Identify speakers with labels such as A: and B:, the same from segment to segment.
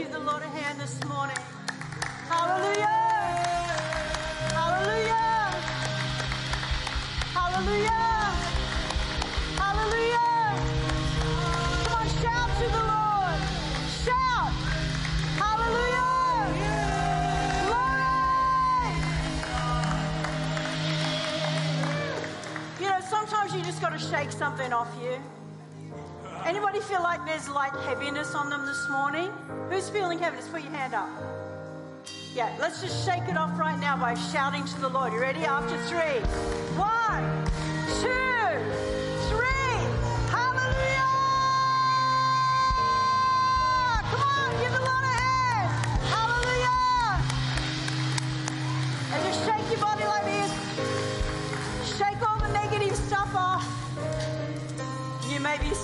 A: give the Lord a hand this morning. Hallelujah! Hallelujah! Hallelujah! Hallelujah! Come on, shout to the Lord. Shout! Hallelujah! You know, sometimes you just got to shake something off you. Anybody feel like there's like heaviness on them this morning? Who's feeling heaviness? Put your hand up. Yeah, let's just shake it off right now by shouting to the Lord. You ready? After three. One, two,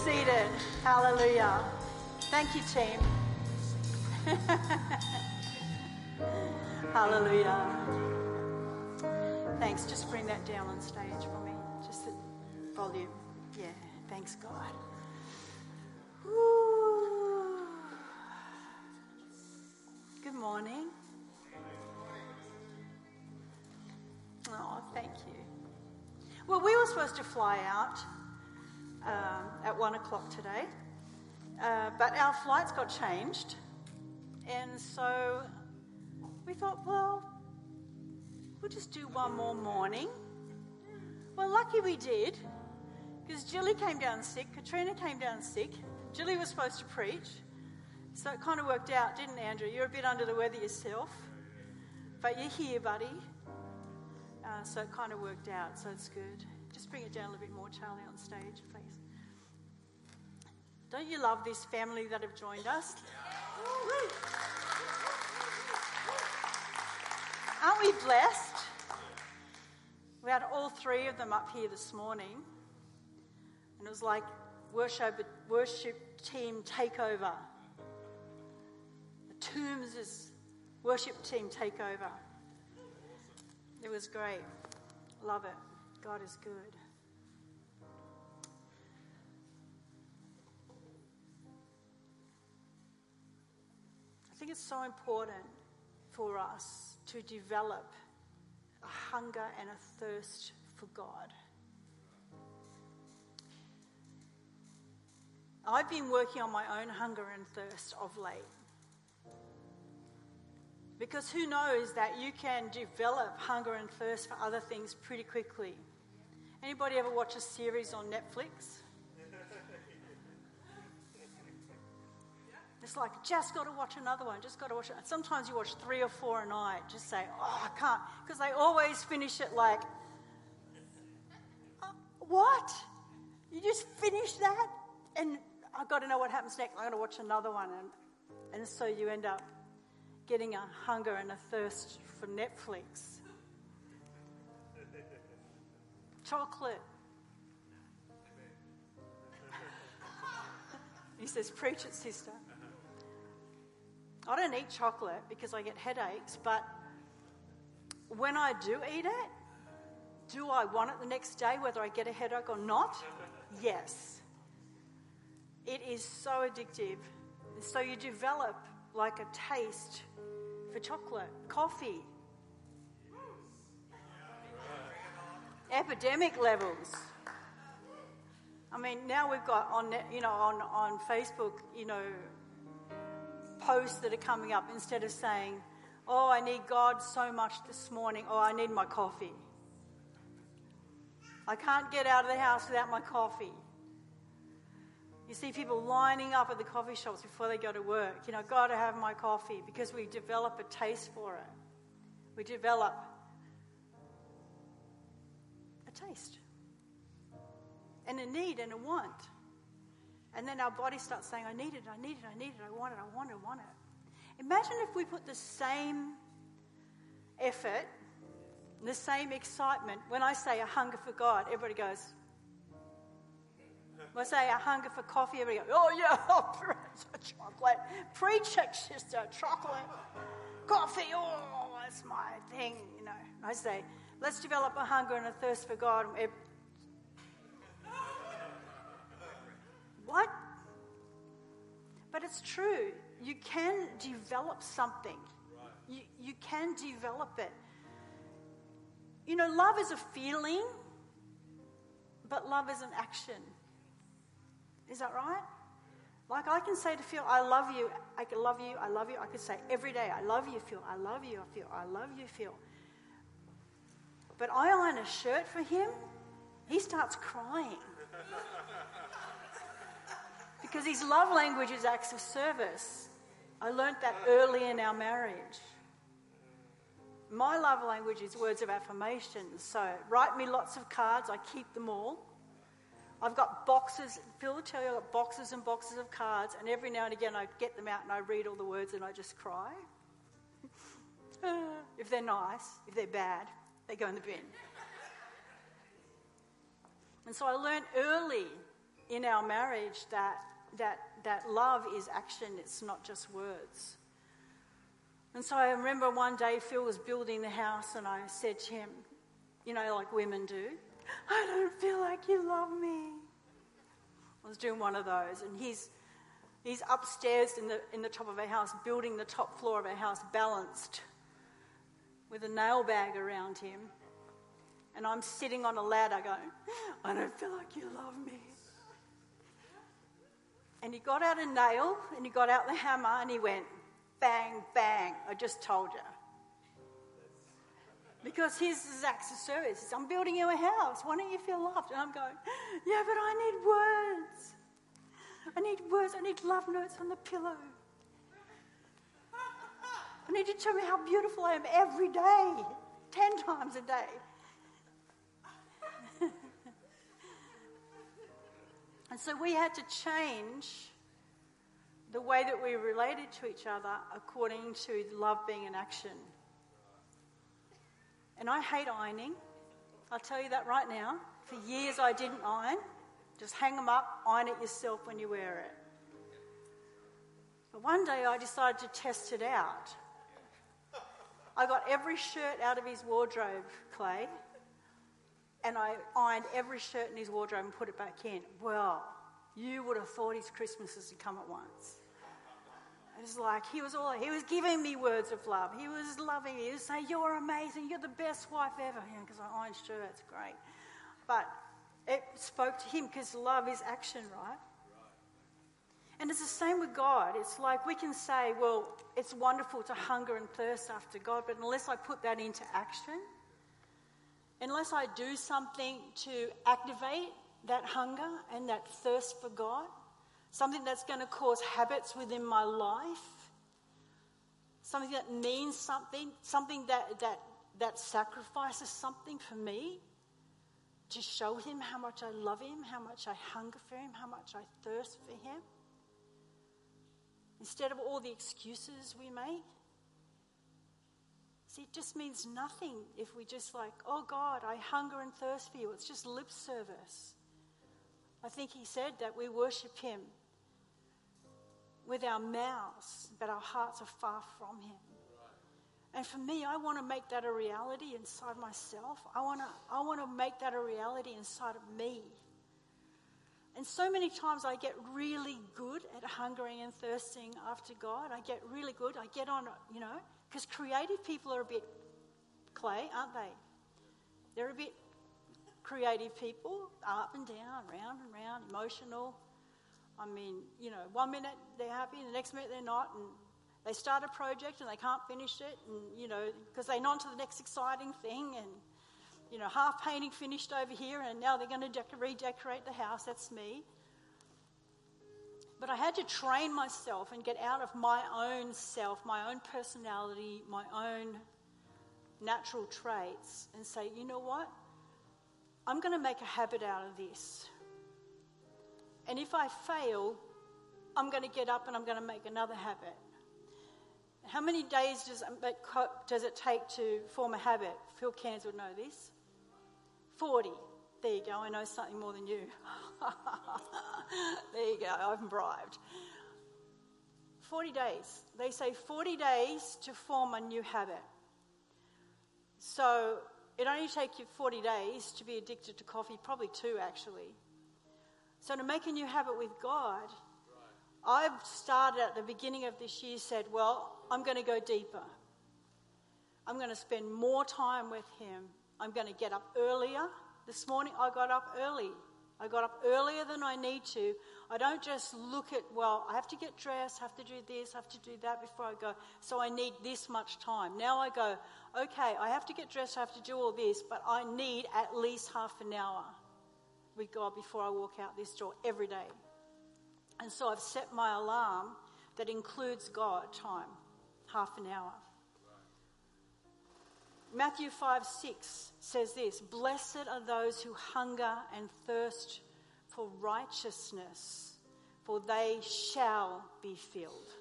A: seated. Hallelujah. Thank you, team. Hallelujah. Thanks. Just bring that down on stage for me. Just the volume. Yeah. Thanks, God. Good morning. Oh, thank you. Well, we were supposed to fly out um, at one o'clock today, uh, but our flights got changed, and so we thought, well, we'll just do one more morning. Well, lucky we did, because Julie came down sick, Katrina came down sick, Julie was supposed to preach, so it kind of worked out, didn't Andrew? You're a bit under the weather yourself, but you're here, buddy. Uh, so it kind of worked out, so it's good. Just bring it down a little bit more, Charlie, on stage, please. Don't you love this family that have joined us? Aren't we blessed? We had all three of them up here this morning, and it was like worship, worship team takeover. The Tombs' is worship team takeover. It was great. Love it. God is good. I think it's so important for us to develop a hunger and a thirst for God. I've been working on my own hunger and thirst of late. Because who knows that you can develop hunger and thirst for other things pretty quickly. Anybody ever watch a series on Netflix? It's like, just got to watch another one, just got to watch it. Sometimes you watch three or four a night, just say, oh, I can't. Because they always finish it like, uh, what? You just finished that? And I've got to know what happens next. I'm going to watch another one. And, and so you end up getting a hunger and a thirst for Netflix. Chocolate. he says, Preach it, sister. I don't eat chocolate because I get headaches, but when I do eat it, do I want it the next day, whether I get a headache or not? Yes. It is so addictive. So you develop like a taste for chocolate, coffee. Epidemic levels. I mean, now we've got on, you know, on, on Facebook, you know, posts that are coming up instead of saying, oh, I need God so much this morning, or I need my coffee. I can't get out of the house without my coffee. You see people lining up at the coffee shops before they go to work. You know, got to have my coffee because we develop a taste for it. We develop taste and a need and a want. And then our body starts saying, I need it, I need it, I need it, I want it, I want it, I want it. Imagine if we put the same effort, the same excitement. When I say a hunger for God, everybody goes, when I say a hunger for coffee, everybody goes, oh yeah, oh, chocolate. Preach it, sister, chocolate. Coffee, oh, that's my thing, you know. I say, let's develop a hunger and a thirst for God. Eh, what? But it's true. You can develop something. You, you can develop it. You know, love is a feeling, but love is an action. Is that right? Like I can say to Phil, I love you, I can love you, I love you. I could say every day, I love you, Phil, I love you, Phil, I love you, Phil. But I iron a shirt for him, he starts crying. because his love language is acts of service. I learnt that early in our marriage. My love language is words of affirmation. So write me lots of cards, I keep them all. I've got boxes, Phil will tell you, I've got boxes and boxes of cards, and every now and again I get them out and I read all the words and I just cry. if they're nice, if they're bad, they go in the bin. and so I learned early in our marriage that, that, that love is action, it's not just words. And so I remember one day Phil was building the house, and I said to him, you know, like women do, I don't feel like you love me. I was doing one of those, and he's, he's upstairs in the, in the top of our house, building the top floor of our house, balanced with a nail bag around him. And I'm sitting on a ladder going, I don't feel like you love me. And he got out a nail and he got out the hammer and he went, bang, bang. I just told you. Because his is acts of service. I'm building you a house. Why don't you feel loved? And I'm going, yeah, but I need words. I need words. I need love notes on the pillow. I need you to tell me how beautiful I am every day, 10 times a day. and so we had to change the way that we related to each other according to love being an action. And I hate ironing. I'll tell you that right now. For years I didn't iron. Just hang them up, iron it yourself when you wear it. But one day I decided to test it out. I got every shirt out of his wardrobe, Clay, and I ironed every shirt in his wardrobe and put it back in. Well, you would have thought his Christmases had come at once. It was like he was all he was giving me words of love. He was loving me. He was saying, "You're amazing. You're the best wife ever." Because I iron shirts, great. But it spoke to him because love is action, right? And it's the same with God. It's like we can say, well, it's wonderful to hunger and thirst after God, but unless I put that into action, unless I do something to activate that hunger and that thirst for God, something that's going to cause habits within my life, something that means something, something that, that, that sacrifices something for me to show Him how much I love Him, how much I hunger for Him, how much I thirst for Him. Instead of all the excuses we make. See, it just means nothing if we just like, oh God, I hunger and thirst for you. It's just lip service. I think he said that we worship him with our mouths, but our hearts are far from Him. And for me, I want to make that a reality inside myself. I want to, I want to make that a reality inside of me. And so many times I get really good at hungering and thirsting after God. I get really good. I get on, you know, because creative people are a bit clay, aren't they? They're a bit creative people, up and down, round and round, emotional. I mean, you know, one minute they're happy, the next minute they're not, and they start a project and they can't finish it, and you know, because they're on to the next exciting thing, and you know, half painting finished over here, and now they're going to dec- redecorate the house. That's me. But I had to train myself and get out of my own self, my own personality, my own natural traits, and say, you know what? I'm going to make a habit out of this. And if I fail, I'm going to get up and I'm going to make another habit. How many days does does it take to form a habit? Phil Cairns would know this. 40. There you go, I know something more than you. there you go, I'm bribed. 40 days. They say 40 days to form a new habit. So it only takes you 40 days to be addicted to coffee, probably two actually. So, to make a new habit with God, I've started at the beginning of this year, said, Well, I'm going to go deeper. I'm going to spend more time with Him. I'm going to get up earlier. This morning I got up early. I got up earlier than I need to. I don't just look at, well, I have to get dressed, have to do this, have to do that before I go. So I need this much time. Now I go, okay, I have to get dressed, I have to do all this, but I need at least half an hour with God before I walk out this door every day. And so I've set my alarm that includes God time, half an hour. Matthew 5 6 says this Blessed are those who hunger and thirst for righteousness, for they shall be filled.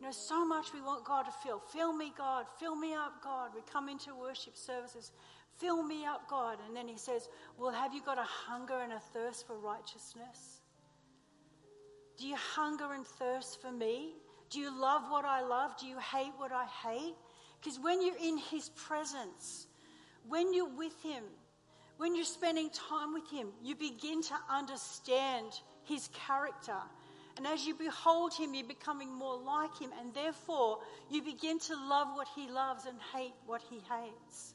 A: You know, so much we want God to fill. Fill me, God. Fill me up, God. We come into worship services. Fill me up, God. And then he says, Well, have you got a hunger and a thirst for righteousness? Do you hunger and thirst for me? Do you love what I love? Do you hate what I hate? Because when you're in His presence, when you're with Him, when you're spending time with Him, you begin to understand His character. And as you behold Him, you're becoming more like Him. And therefore, you begin to love what He loves and hate what He hates.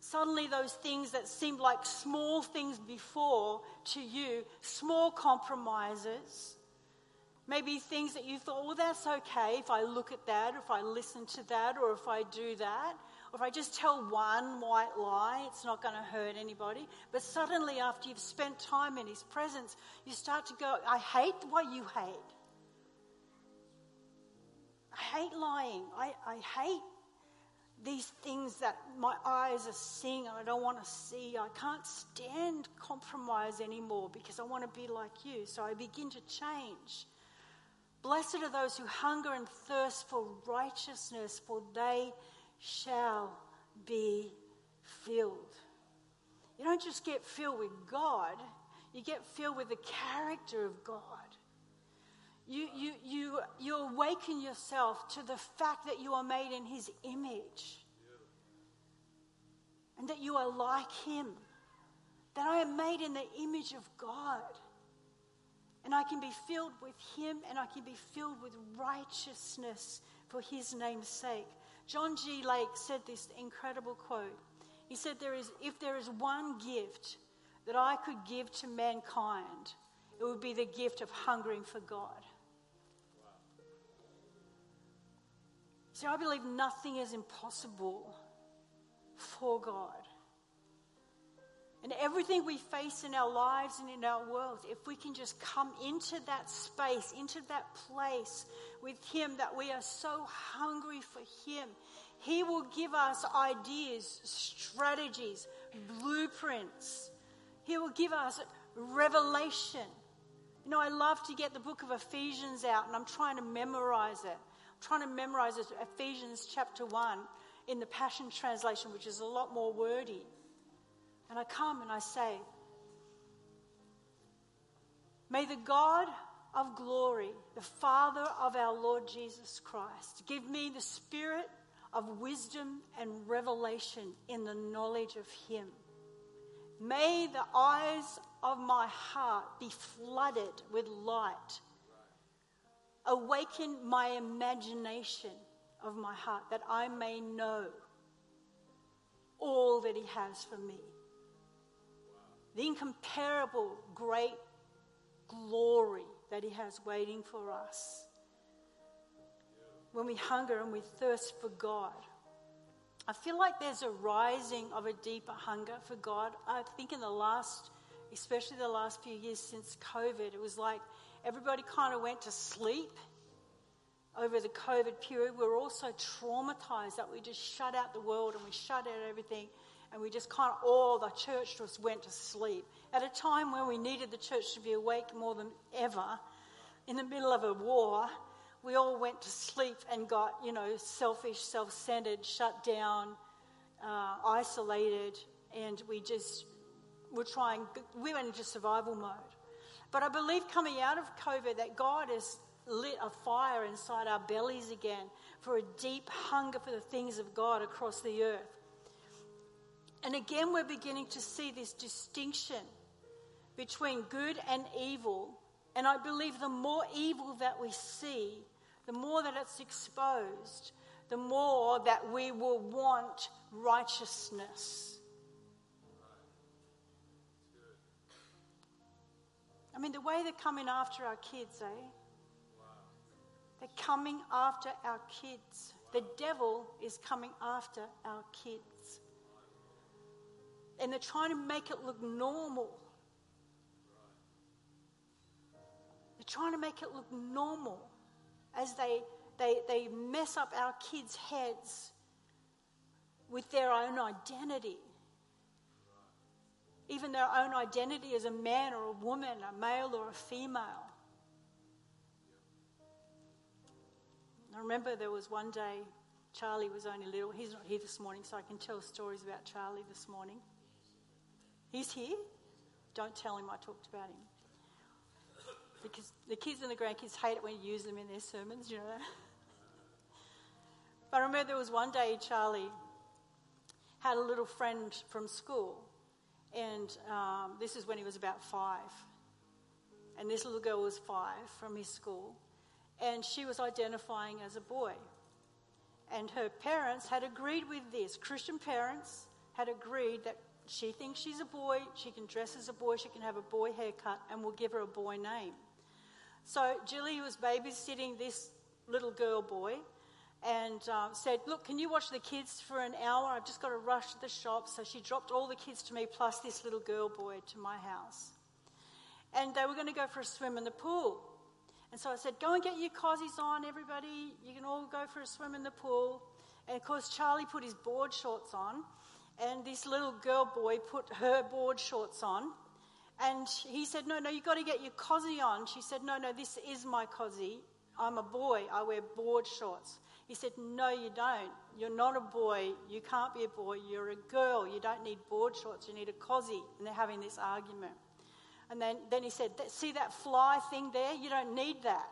A: Suddenly, those things that seemed like small things before to you, small compromises, Maybe things that you thought, well, that's okay if I look at that, or if I listen to that, or if I do that, or if I just tell one white lie, it's not going to hurt anybody. But suddenly, after you've spent time in His presence, you start to go, I hate what you hate. I hate lying. I, I hate these things that my eyes are seeing and I don't want to see. I can't stand compromise anymore because I want to be like you. So I begin to change. Blessed are those who hunger and thirst for righteousness, for they shall be filled. You don't just get filled with God, you get filled with the character of God. You, you, you, you awaken yourself to the fact that you are made in His image and that you are like Him, that I am made in the image of God. And I can be filled with Him and I can be filled with righteousness for His name's sake. John G. Lake said this incredible quote. He said, there is, If there is one gift that I could give to mankind, it would be the gift of hungering for God. See, I believe nothing is impossible for God. And everything we face in our lives and in our world, if we can just come into that space, into that place with Him, that we are so hungry for Him, He will give us ideas, strategies, blueprints. He will give us revelation. You know, I love to get the book of Ephesians out and I'm trying to memorize it. I'm trying to memorize Ephesians chapter 1 in the Passion Translation, which is a lot more wordy. And I come and I say, May the God of glory, the Father of our Lord Jesus Christ, give me the spirit of wisdom and revelation in the knowledge of Him. May the eyes of my heart be flooded with light. Awaken my imagination of my heart that I may know all that He has for me the incomparable great glory that He has waiting for us. When we hunger and we thirst for God, I feel like there's a rising of a deeper hunger for God. I think in the last, especially the last few years since COVID, it was like everybody kind of went to sleep over the COVID period. We were also traumatized that we just shut out the world and we shut out everything and we just kind of, all the church just went to sleep. At a time when we needed the church to be awake more than ever, in the middle of a war, we all went to sleep and got, you know, selfish, self centered, shut down, uh, isolated, and we just were trying, we went into survival mode. But I believe coming out of COVID that God has lit a fire inside our bellies again for a deep hunger for the things of God across the earth. And again, we're beginning to see this distinction between good and evil And I believe the more evil that we see, the more that it's exposed, the more that we will want righteousness. I mean, the way they're coming after our kids, eh? They're coming after our kids. The devil is coming after our kids. And they're trying to make it look normal. They're trying to make it look normal as they, they, they mess up our kids' heads with their own identity. Even their own identity as a man or a woman, a male or a female. I remember there was one day, Charlie was only little. He's not here this morning, so I can tell stories about Charlie this morning. He's here. Don't tell him I talked about him. Because the kids and the grandkids hate it when you use them in their sermons, you know? But I remember there was one day Charlie had a little friend from school, and um, this is when he was about five. And this little girl was five from his school, and she was identifying as a boy. And her parents had agreed with this. Christian parents had agreed that she thinks she's a boy, she can dress as a boy, she can have a boy haircut, and we'll give her a boy name. So Julie was babysitting this little girl boy and uh, said, Look, can you watch the kids for an hour? I've just got to rush to the shop. So she dropped all the kids to me, plus this little girl boy, to my house. And they were going to go for a swim in the pool. And so I said, Go and get your cozies on, everybody. You can all go for a swim in the pool. And of course, Charlie put his board shorts on, and this little girl boy put her board shorts on. And he said, No, no, you've got to get your cozy on. She said, No, no, this is my cozy. I'm a boy. I wear board shorts. He said, No, you don't. You're not a boy. You can't be a boy. You're a girl. You don't need board shorts. You need a cozy. And they're having this argument. And then, then he said, See that fly thing there? You don't need that.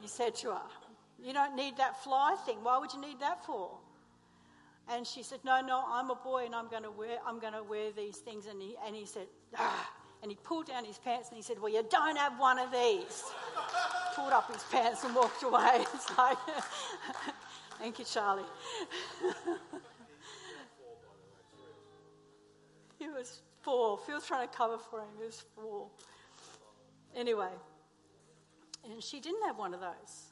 A: He said to her, You don't need that fly thing. Why would you need that for? And she said, No, no, I'm a boy and I'm going to wear, I'm going to wear these things. And he, and he said, Ah. And he pulled down his pants and he said, Well, you don't have one of these. Pulled up his pants and walked away. It's like, Thank you, Charlie. he was four. Phil's trying to cover for him. He was four. Anyway, and she didn't have one of those.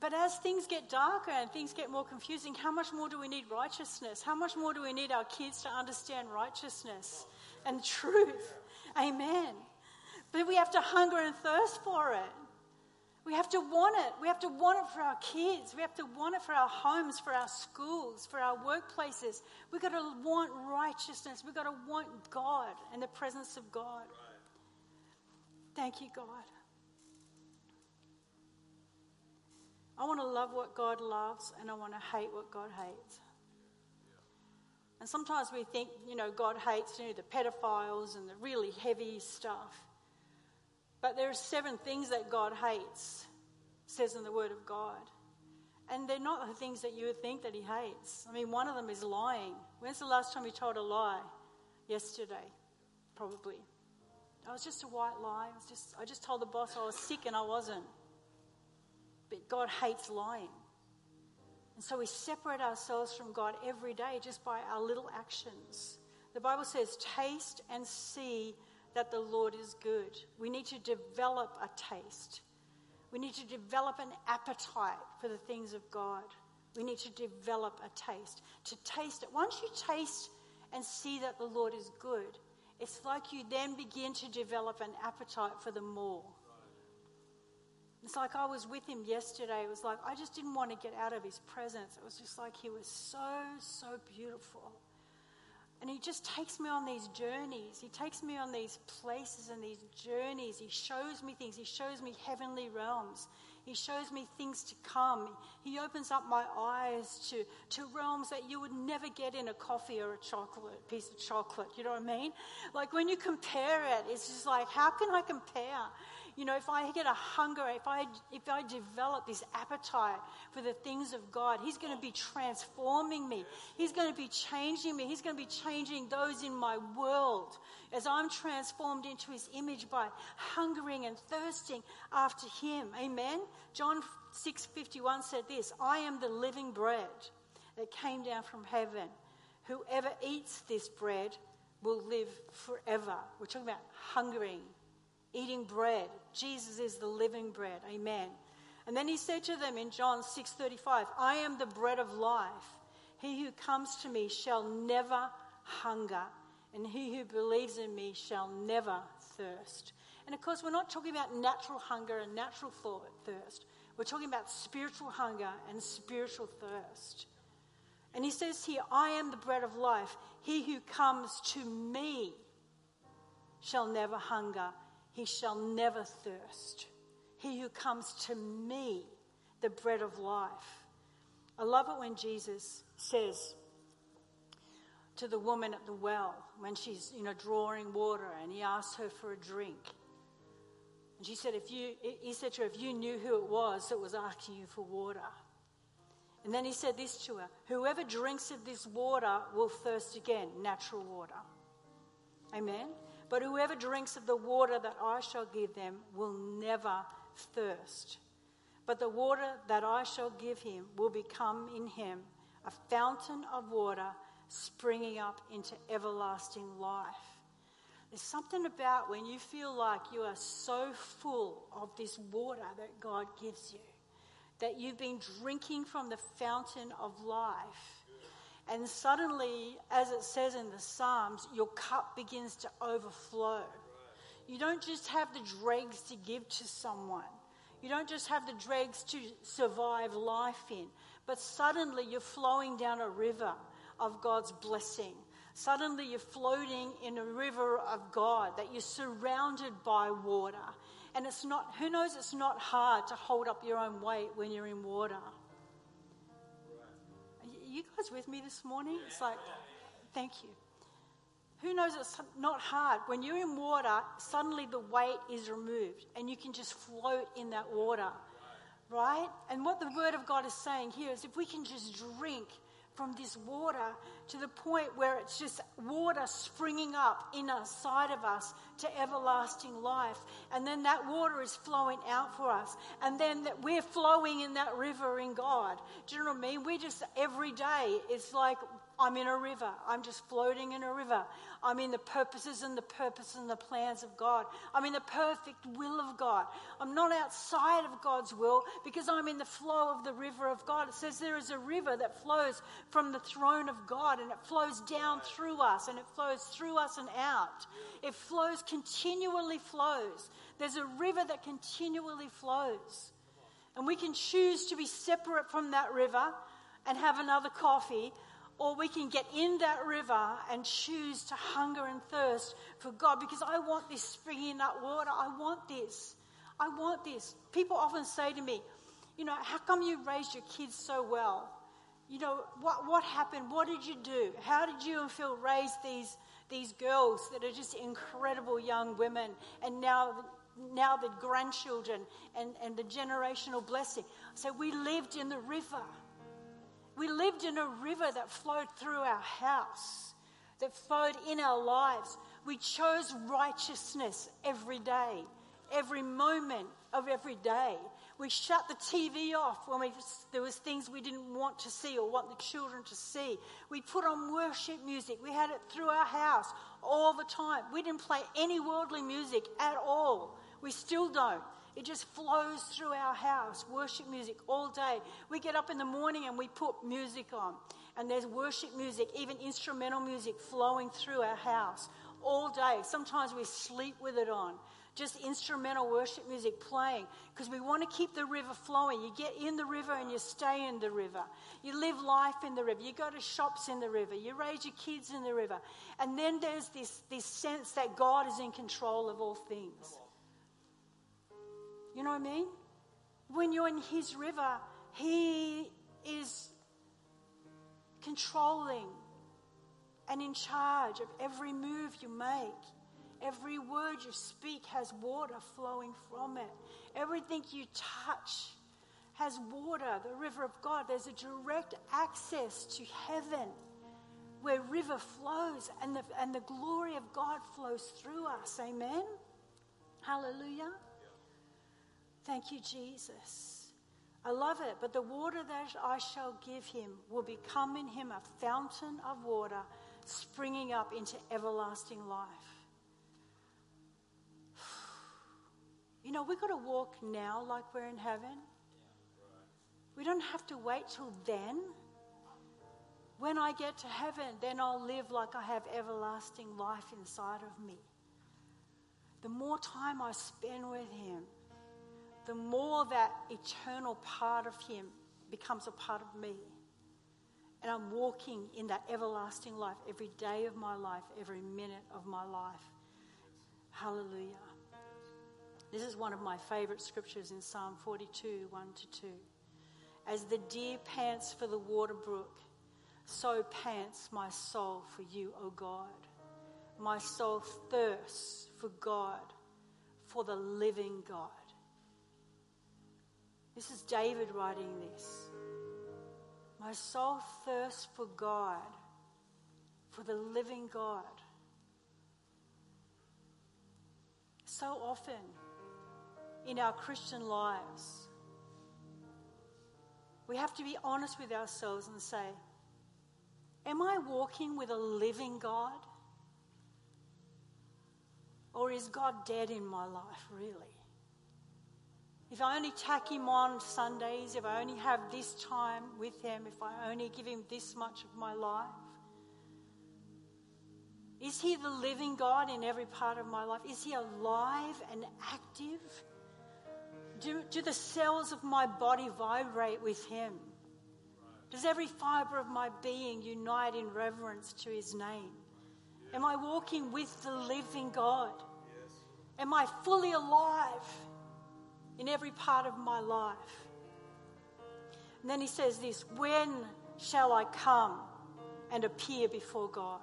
A: But as things get darker and things get more confusing, how much more do we need righteousness? How much more do we need our kids to understand righteousness and truth? Amen. But we have to hunger and thirst for it. We have to want it. We have to want it for our kids. We have to want it for our homes, for our schools, for our workplaces. We've got to want righteousness. We've got to want God and the presence of God. Thank you, God. I want to love what God loves and I want to hate what God hates. And sometimes we think, you know, God hates you know, the pedophiles and the really heavy stuff. But there are seven things that God hates, says in the Word of God. And they're not the things that you would think that He hates. I mean, one of them is lying. When's the last time you told a lie? Yesterday, probably. I was just a white lie. I, was just, I just told the boss I was sick and I wasn't. But God hates lying. And so we separate ourselves from God every day just by our little actions. The Bible says, taste and see that the Lord is good. We need to develop a taste. We need to develop an appetite for the things of God. We need to develop a taste. To taste it. Once you taste and see that the Lord is good, it's like you then begin to develop an appetite for the more. It's like I was with him yesterday. It was like I just didn't want to get out of his presence. It was just like he was so, so beautiful. And he just takes me on these journeys. He takes me on these places and these journeys. He shows me things. He shows me heavenly realms. He shows me things to come. He opens up my eyes to, to realms that you would never get in a coffee or a chocolate, piece of chocolate. You know what I mean? Like when you compare it, it's just like, how can I compare? You know, if I get a hunger, if I, if I develop this appetite for the things of God, He's going to be transforming me. He's going to be changing me. He's going to be changing those in my world as I'm transformed into His image by hungering and thirsting after Him. Amen. John 6:51 said this, "I am the living bread that came down from heaven. Whoever eats this bread will live forever." We're talking about hungering eating bread. Jesus is the living bread. Amen. And then he said to them in John 6:35, "I am the bread of life. He who comes to me shall never hunger, and he who believes in me shall never thirst." And of course, we're not talking about natural hunger and natural thirst. We're talking about spiritual hunger and spiritual thirst. And he says here, I am the bread of life. He who comes to me shall never hunger, he shall never thirst. He who comes to me, the bread of life. I love it when Jesus says to the woman at the well when she's, you know, drawing water and he asks her for a drink. And she said, if you, he said to her, if you knew who it was that was asking you for water. And then he said this to her Whoever drinks of this water will thirst again, natural water. Amen? But whoever drinks of the water that I shall give them will never thirst. But the water that I shall give him will become in him a fountain of water springing up into everlasting life. There's something about when you feel like you are so full of this water that God gives you, that you've been drinking from the fountain of life and suddenly, as it says in the Psalms, your cup begins to overflow. You don't just have the dregs to give to someone. You don't just have the dregs to survive life in, but suddenly you're flowing down a river of God's blessing. Suddenly you're floating in a river of God, that you're surrounded by water. And it's not, who knows, it's not hard to hold up your own weight when you're in water you guys with me this morning? It's like, thank you. Who knows it's not hard? When you're in water, suddenly the weight is removed and you can just float in that water, right? And what the Word of God is saying here is if we can just drink from this water to the point where it's just water springing up inside of us to everlasting life. And then that water is flowing out for us. And then that we're flowing in that river in God. Do you know what I mean? We just, every day, it's like I'm in a river. I'm just floating in a river. I'm in the purposes and the purpose and the plans of God. I'm in the perfect will of God. I'm not outside of God's will because I'm in the flow of the river of God. It says there is a river that flows from the throne of God and it flows down through us and it flows through us and out. It flows, continually flows. There's a river that continually flows. And we can choose to be separate from that river and have another coffee or we can get in that river and choose to hunger and thirst for God because I want this springing up water. I want this. I want this. People often say to me, you know, how come you raised your kids so well? You know, what, what happened? What did you do? How did you and Phil raise these, these girls that are just incredible young women and now, now the grandchildren and, and the generational blessing? So we lived in the river. We lived in a river that flowed through our house, that flowed in our lives. We chose righteousness every day, every moment of every day. We shut the TV off when we, there was things we didn't want to see or want the children to see. We put on worship music. We had it through our house all the time. We didn't play any worldly music at all. We still don't. It just flows through our house, worship music all day. We get up in the morning and we put music on, and there's worship music, even instrumental music flowing through our house all day. Sometimes we sleep with it on, just instrumental worship music playing because we want to keep the river flowing. You get in the river and you stay in the river. You live life in the river. You go to shops in the river. You raise your kids in the river. And then there's this, this sense that God is in control of all things. You know what I mean? When you're in His river, He is controlling and in charge of every move you make. Every word you speak has water flowing from it. Everything you touch has water, the river of God. There's a direct access to heaven where river flows and the, and the glory of God flows through us. Amen? Hallelujah. Thank you, Jesus. I love it. But the water that I shall give him will become in him a fountain of water springing up into everlasting life. You know, we've got to walk now like we're in heaven. We don't have to wait till then. When I get to heaven, then I'll live like I have everlasting life inside of me. The more time I spend with Him, the more that eternal part of Him becomes a part of me. And I'm walking in that everlasting life every day of my life, every minute of my life. Hallelujah. This is one of my favorite scriptures in Psalm 42 1 to 2. As the deer pants for the water brook, so pants my soul for you, O God. My soul thirsts for God, for the living God. This is David writing this. My soul thirsts for God, for the living God. So often in our Christian lives, we have to be honest with ourselves and say, Am I walking with a living God? Or is God dead in my life, really? If I only tack him on Sundays, if I only have this time with him, if I only give him this much of my life, is he the living God in every part of my life? Is he alive and active? Do, do the cells of my body vibrate with him? Does every fiber of my being unite in reverence to his name? Am I walking with the living God? Am I fully alive in every part of my life? And then he says this When shall I come and appear before God?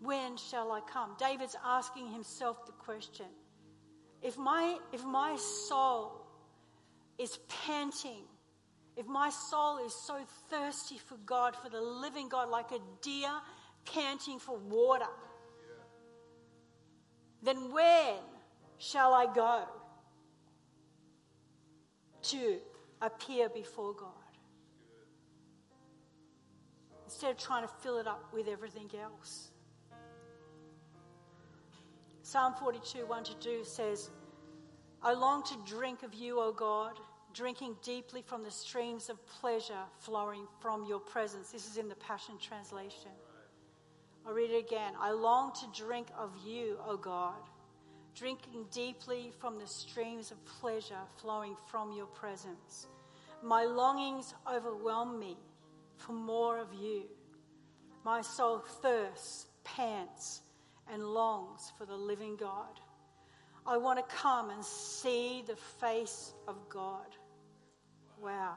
A: When shall I come? David's asking himself the question if my, if my soul is panting if my soul is so thirsty for God, for the living God, like a deer panting for water, then when shall I go to appear before God? Instead of trying to fill it up with everything else. Psalm 42, 1 to 2 says, I long to drink of you, O God drinking deeply from the streams of pleasure flowing from your presence. This is in the Passion Translation. I'll read it again. I long to drink of you, O God, drinking deeply from the streams of pleasure flowing from your presence. My longings overwhelm me for more of you. My soul thirsts, pants, and longs for the living God. I want to come and see the face of God. Wow.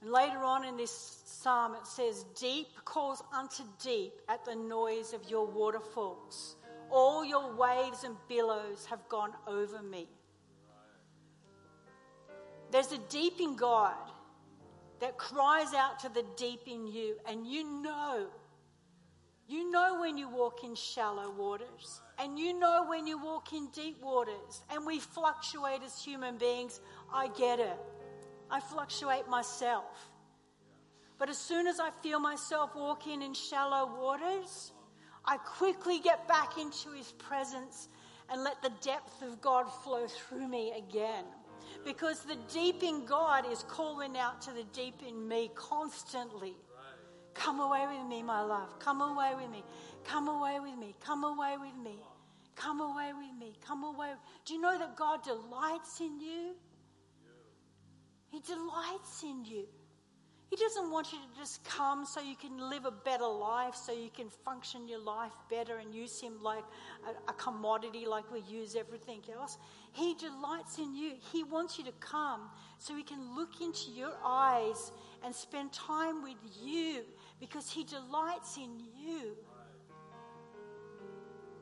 A: And later on in this psalm, it says, Deep calls unto deep at the noise of your waterfalls. All your waves and billows have gone over me. There's a deep in God that cries out to the deep in you, and you know you know when you walk in shallow waters, and you know when you walk in deep waters, and we fluctuate as human beings. I get it. I fluctuate myself. But as soon as I feel myself walking in shallow waters, I quickly get back into His presence and let the depth of God flow through me again. Because the deep in God is calling out to the deep in me constantly. Come away with me, my love. Come away with me. Come away with me. Come away with me. Come away with me. Come away. Do you know that God delights in you? He delights in you. He doesn't want you to just come so you can live a better life, so you can function your life better and use Him like a, a, commodity, like we use everything else. He delights in you. He wants you to come so He can look into your eyes and spend time with you because He delights in you.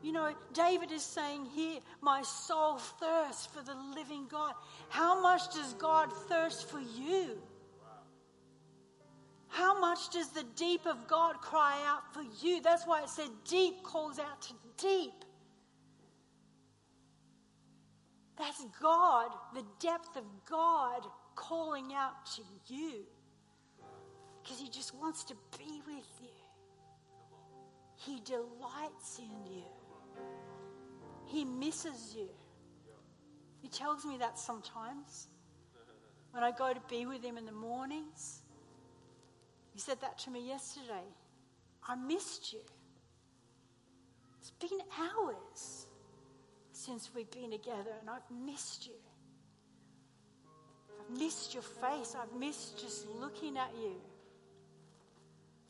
A: You know, David is saying here, My soul thirsts for the living God. How much does God thirst for you? How much does the deep of God cry out for you? That's why it said deep calls out to deep. That's God, the depth of God calling out to you. Because He just wants to be with you. He delights in you. He misses you. He tells me that sometimes. When I go to be with Him in the mornings, He said that to me yesterday. I missed you. It's been hours since we've been together, and I've missed you. I've missed your face. I've missed just looking at you.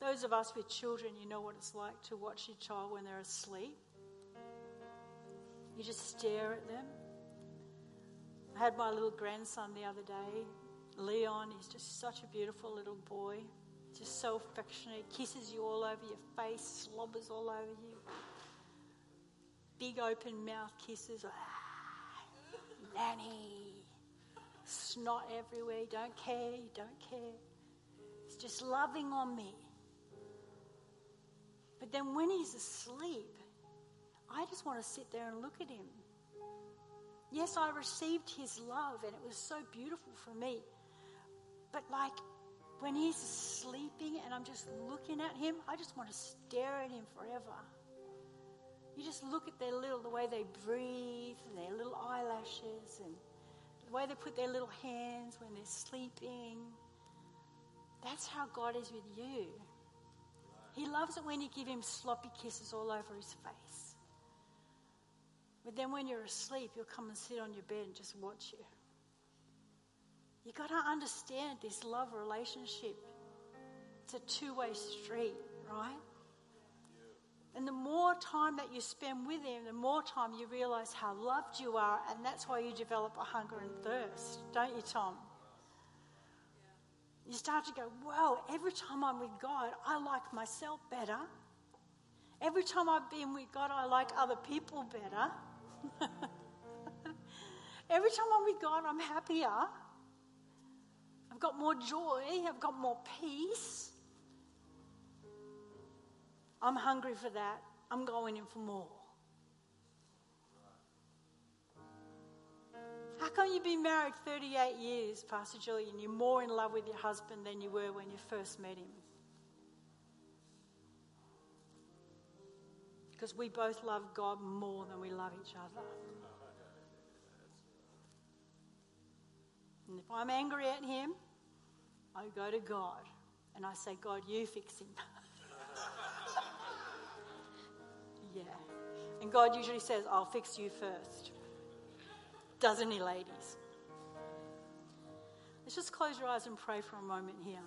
A: Those of us with children, you know what it's like to watch your child when they're asleep. You just stare at them. I had my little grandson the other day, Leon. He's just such a beautiful little boy, just so affectionate. Kisses you all over your face, slobbers all over you big open mouth kisses. Ah, nanny. Snot everywhere. You don't care. You don't care. He's just loving on me. But then when he's asleep, I just want to sit there and look at him. Yes, I received his love and it was so beautiful for me. But like when he's sleeping and I'm just looking at him, I just want to stare at him forever. You just look at their little, the way they breathe, and their little eyelashes, and the way they put their little hands when they're sleeping. That's how God is with you. He loves it when you give him sloppy kisses all over his face. But then when you're asleep, he'll come and sit on your bed and just watch you. You've got to understand this love relationship. It's a two way street, right? And the more time that you spend with Him, the more time you realize how loved you are, and that's why you develop a hunger and thirst, don't you, Tom? You start to go, Whoa, every time I'm with God, I like myself better. Every time I've been with God, I like other people better. every time I'm with God, I'm happier. I've got more joy, I've got more peace. I'm hungry for that. I'm going in for more. How come you've been married 38 years, Pastor Julian? you're more in love with your husband than you were when you first met him? Because we both love God more than we love each other. And if I'm angry at him, I go to God and I say, God, you fix him. Yeah. And God usually says, I'll fix you first. Doesn't he, ladies? Let's just close your eyes and pray for a moment here.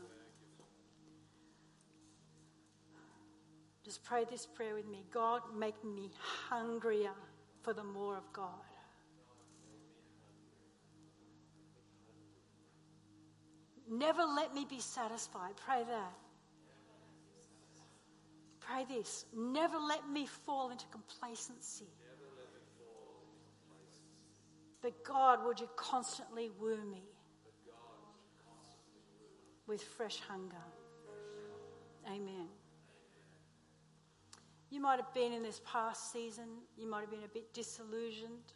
A: Just pray this prayer with me God, make me hungrier for the more of God. Never let me be satisfied. Pray that. Pray this never let me fall into complacency. But God, would you constantly woo me with fresh hunger? Amen. You might have been in this past season, you might have been a bit disillusioned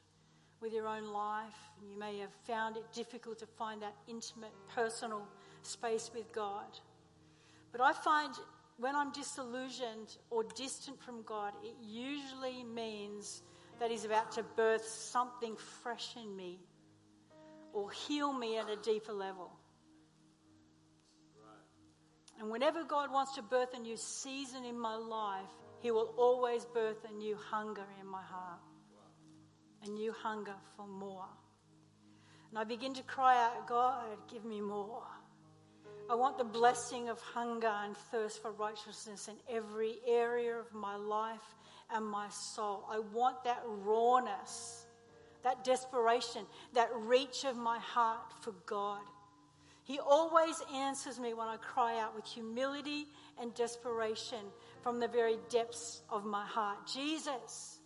A: with your own life, and you may have found it difficult to find that intimate, personal space with God. But I find when I'm disillusioned or distant from God, it usually means that He's about to birth something fresh in me or heal me at a deeper level. And whenever God wants to birth a new season in my life, He will always birth a new hunger in my heart, a new hunger for more. And I begin to cry out, God, give me more. I want the blessing of hunger and thirst for righteousness in every area of my life and my soul. I want that rawness, that desperation, that reach of my heart for God. He always answers me when I cry out with humility and desperation from the very depths of my heart. Jesus,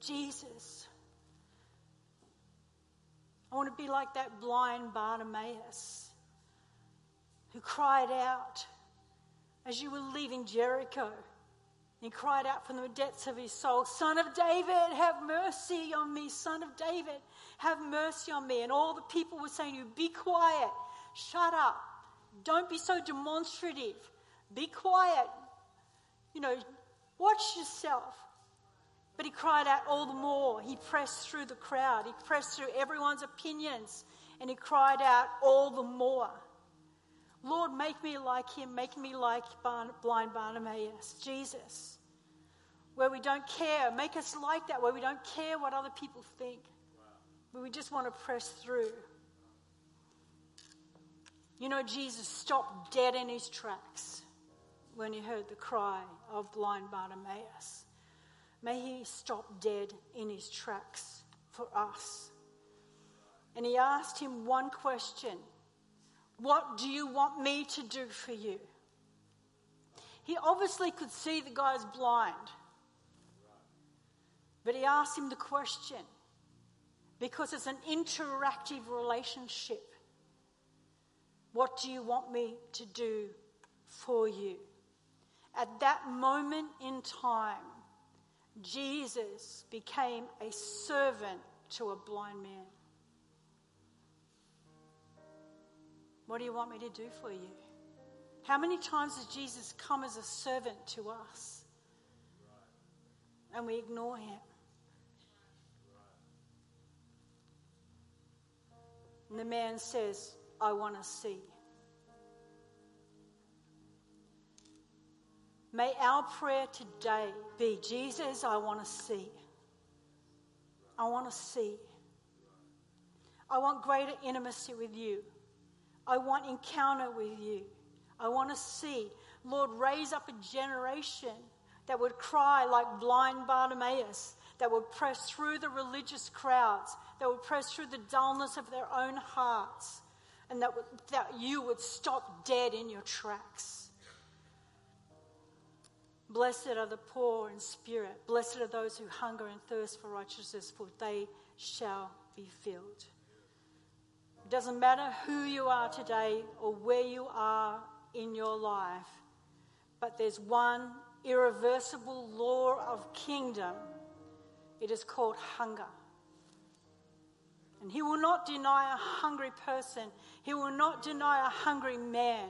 A: Jesus. I want to be like that blind Bartimaeus who cried out as you were leaving Jericho. He cried out from the depths of his soul, Son of David, have mercy on me. Son of David, have mercy on me. And all the people were saying to you, Be quiet, shut up, don't be so demonstrative, be quiet, you know, watch yourself. But he cried out all the more. He pressed through the crowd, he pressed through everyone's opinions, and he cried out all the more. Lord, make me like him, make me like blind Bartimaeus, Jesus. Where we don't care, make us like that, where we don't care what other people think, where we just want to press through. You know, Jesus stopped dead in his tracks when he heard the cry of blind Bartimaeus. May he stop dead in his tracks for us. And he asked him one question What do you want me to do for you? He obviously could see the guy's blind. But he asked him the question because it's an interactive relationship. What do you want me to do for you? At that moment in time, Jesus became a servant to a blind man. What do you want me to do for you? How many times has Jesus come as a servant to us? And we ignore him. And the man says, I want to see. May our prayer today be Jesus, I want to see. I want to see. I want greater intimacy with you. I want encounter with you. I want to see. Lord, raise up a generation that would cry like blind Bartimaeus, that would press through the religious crowds, that would press through the dullness of their own hearts, and that, that you would stop dead in your tracks. Blessed are the poor in spirit. Blessed are those who hunger and thirst for righteousness, for they shall be filled. It doesn't matter who you are today or where you are in your life, but there's one irreversible law of kingdom. It is called hunger. And he will not deny a hungry person. He will not deny a hungry man,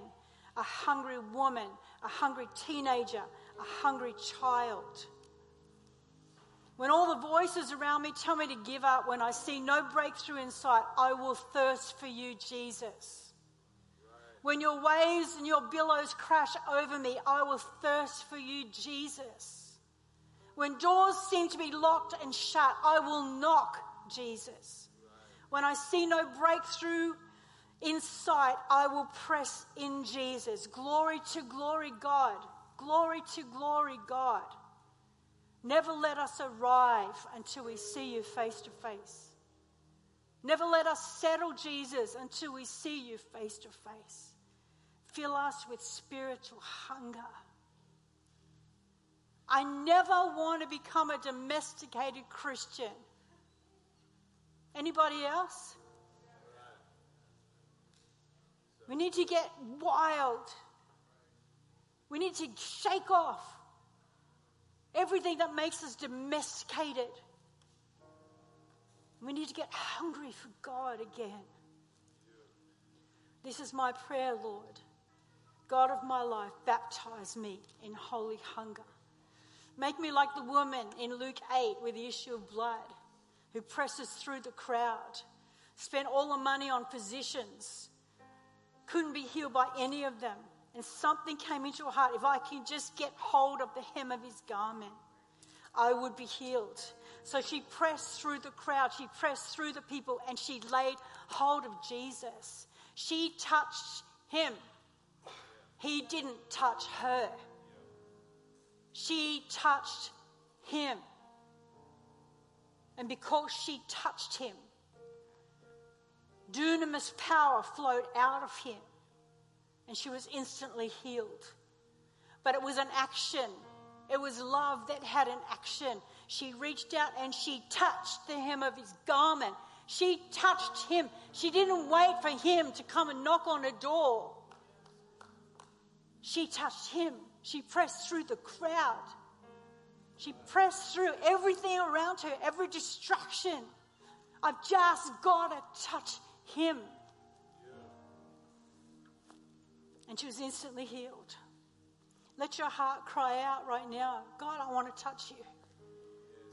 A: a hungry woman, a hungry teenager, a hungry child. When all the voices around me tell me to give up, when I see no breakthrough in sight, I will thirst for you, Jesus. When your waves and your billows crash over me, I will thirst for you, Jesus. When doors seem to be locked and shut, I will knock, Jesus. When I see no breakthrough in sight, I will press in Jesus. Glory to glory, God. Glory to glory, God. Never let us arrive until we see you face to face. Never let us settle, Jesus, until we see you face to face. Fill us with spiritual hunger. I never want to become a domesticated Christian. Anybody else? We need to get wild. We need to shake off everything that makes us domesticated. We need to get hungry for God again. This is my prayer, Lord. God of my life, baptize me in holy hunger. Make me like the woman in Luke 8 with the issue of blood who presses through the crowd, spent all the money on physicians, couldn't be healed by any of them and something came into her heart if I can just get hold of the hem of his garment, I would be healed. So she pressed through the crowd, she pressed through the people, and she laid hold of Jesus. She touched him, he didn't touch her. She touched him. And because she touched him, dunamis power flowed out of him, and she was instantly healed. But it was an action. It was love that had an action. She reached out and she touched the hem of his garment. She touched him. She didn't wait for him to come and knock on a door. She touched him. She pressed through the crowd. She pressed through everything around her, every distraction. I've just got to touch him. And she was instantly healed. Let your heart cry out right now God, I want to touch you.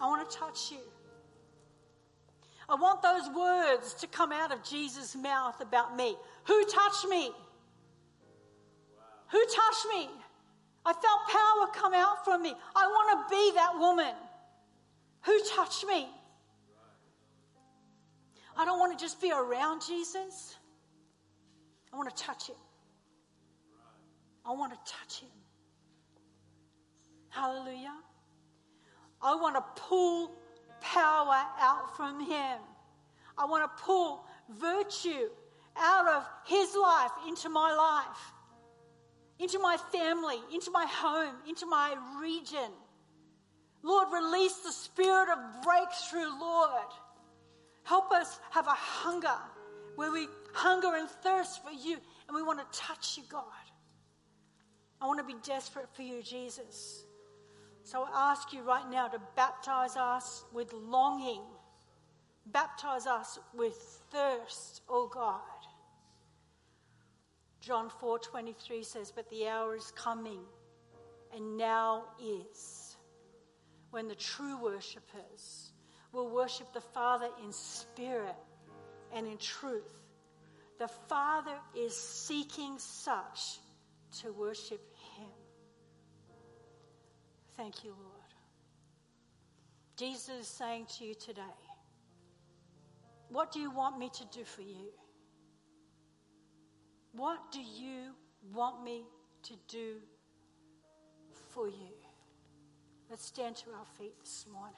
A: I want to touch you. I want those words to come out of Jesus' mouth about me. Who touched me? Who touched me? I felt power come out from me. I want to be that woman. Who touched me? I don't want to just be around Jesus. I want to touch him. I want to touch him. Hallelujah. I want to pull power out from him. I want to pull virtue out of his life into my life, into my family, into my home, into my region. Lord, release the spirit of breakthrough, Lord. Help us have a hunger where we hunger and thirst for you and we want to touch you, God. I want to be desperate for you, Jesus. So I ask you right now to baptize us with longing, baptize us with thirst, oh God. John 4:23 says, "But the hour is coming, and now is, when the true worshippers will worship the Father in spirit and in truth. The Father is seeking such to worship him." Thank you, Lord. Jesus is saying to you today, What do you want me to do for you? What do you want me to do for you? Let's stand to our feet this morning.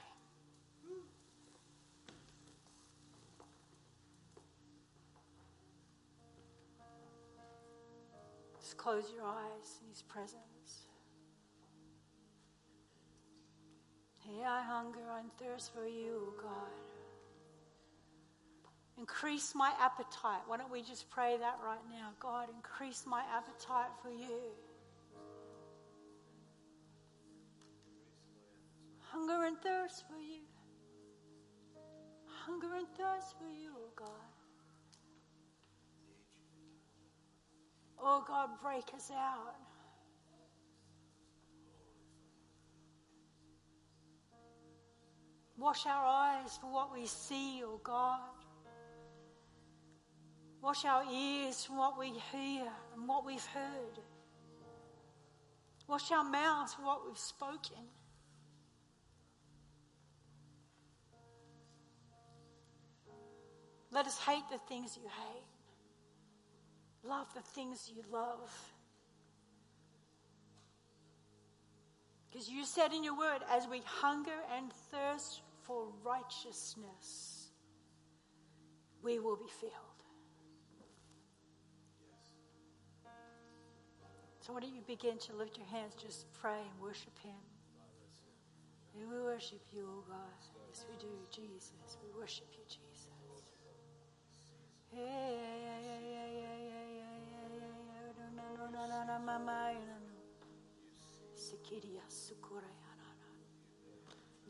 A: Just close your eyes in His presence. Hey, I hunger and thirst for you, God. Increase my appetite. Why don't we just pray that right now? God, increase my appetite for you. Hunger and thirst for you. Hunger and thirst for you, oh God. Oh God, break us out. Wash our eyes for what we see, oh God. Wash our ears from what we hear and what we've heard. Wash our mouths from what we've spoken. Let us hate the things you hate. Love the things you love. Because you said in your word, as we hunger and thirst for righteousness, we will be filled. So why don't you begin to lift your hands, just pray and worship Him. And we worship you, oh God. Yes, we do, Jesus. We worship you, Jesus.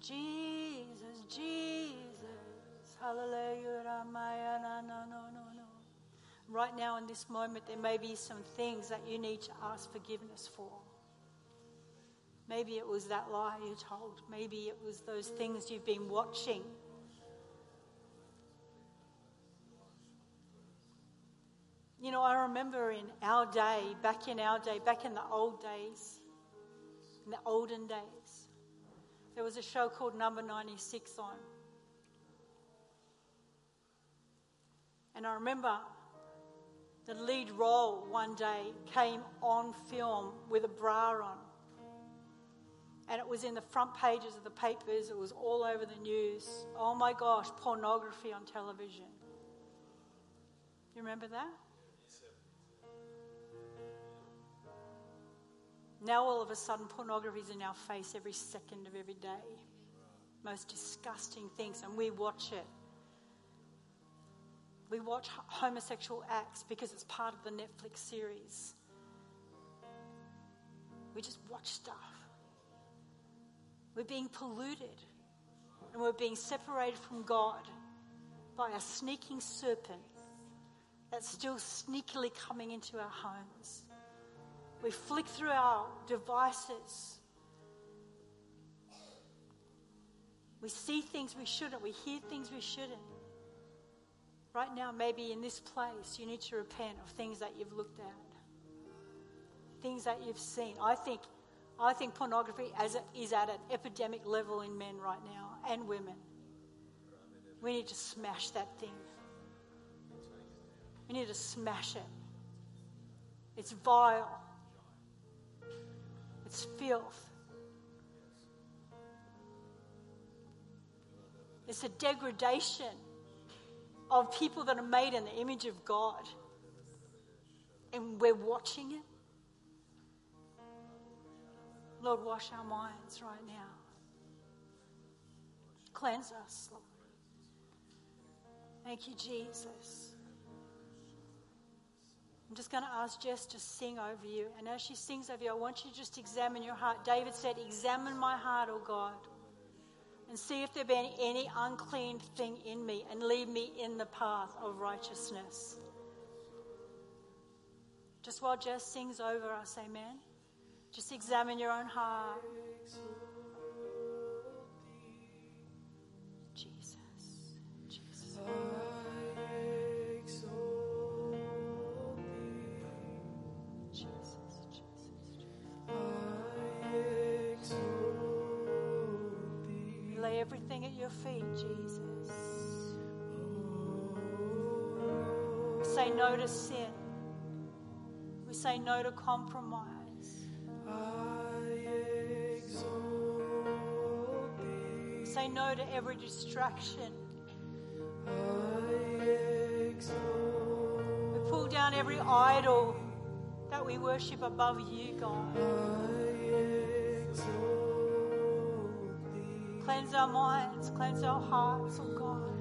A: Jesus, Jesus. Hallelujah, my. Right now, in this moment, there may be some things that you need to ask forgiveness for. Maybe it was that lie you told. Maybe it was those things you've been watching. You know, I remember in our day, back in our day, back in the old days, in the olden days, there was a show called Number 96 on. And I remember the lead role one day came on film with a bra on. And it was in the front pages of the papers, it was all over the news. Oh my gosh, pornography on television. You remember that? Now, all of a sudden, pornography is in our face every second of every day. Most disgusting things, and we watch it. We watch homosexual acts because it's part of the Netflix series. We just watch stuff. We're being polluted and we're being separated from God by a sneaking serpent that's still sneakily coming into our homes. We flick through our devices. We see things we shouldn't. We hear things we shouldn't. Right now, maybe in this place, you need to repent of things that you've looked at, things that you've seen. I think, I think pornography as is at an epidemic level in men right now and women. We need to smash that thing. We need to smash it. It's vile. It's filth. It's a degradation of people that are made in the image of God. And we're watching it. Lord, wash our minds right now. Cleanse us, Lord. Thank you, Jesus. I'm just going to ask Jess to sing over you. And as she sings over you, I want you to just examine your heart. David said, Examine my heart, O God, and see if there be any unclean thing in me, and lead me in the path of righteousness. Just while Jess sings over us, amen. Just examine your own heart. everything oh. at your feet, Jesus. We say no to sin. We say no to compromise. We say no to every distraction. We pull down every idol that we worship above you, God. Cleanse our minds, cleanse our hearts, oh God.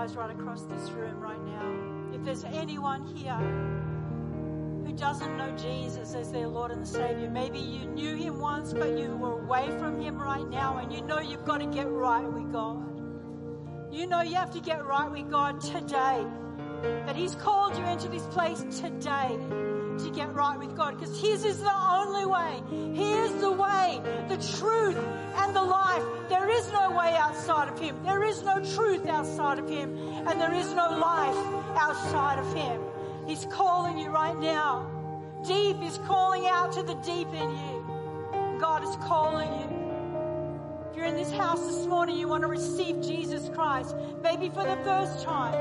A: Eyes right across this room right now. If there's anyone here who doesn't know Jesus as their Lord and Savior, maybe you knew Him once, but you were away from Him right now, and you know you've got to get right with God. You know you have to get right with God today. That He's called you into this place today to get right with God because His is the only way. He is the way, the truth, and the life. There is no way outside of Him. There is no truth outside of Him. And there is no life outside of Him. He's calling you right now. Deep is calling out to the deep in you. God is calling you. If you're in this house this morning, you want to receive Jesus Christ, maybe for the first time,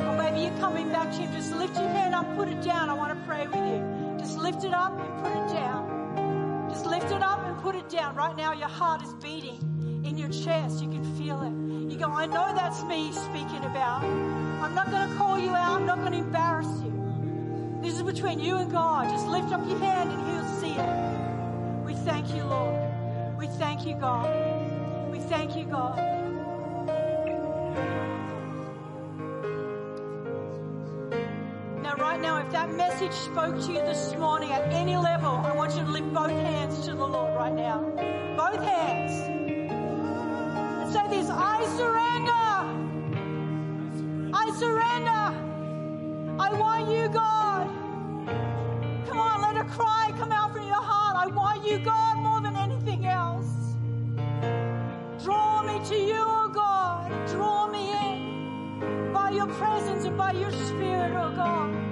A: or maybe you're coming back to Him, just lift your hand up, put it down. I want pray with you. Just lift it up and put it down. Just lift it up and put it down. Right now, your heart is beating in your chest. You can feel it. You go, I know that's me speaking about. I'm not going to call you out. I'm not going to embarrass you. This is between you and God. Just lift up your hand and He'll see it. We thank you, Lord. We thank you, God. We thank you, God. Right now, if that message spoke to you this morning at any level, I want you to lift both hands to the Lord right now. Both hands. And say this I surrender. I surrender. I want you, God. Come on, let a cry come out from your heart. I want you, God, more than anything else. Draw me to you, oh God. Draw me in by your presence and by your spirit, oh God.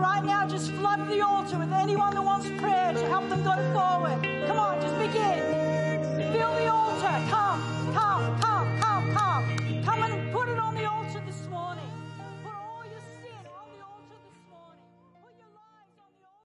A: Right now, just flood the altar with anyone that wants prayer to help them go forward. Come on, just begin. Fill the altar. Come, come, come, come, come. Come and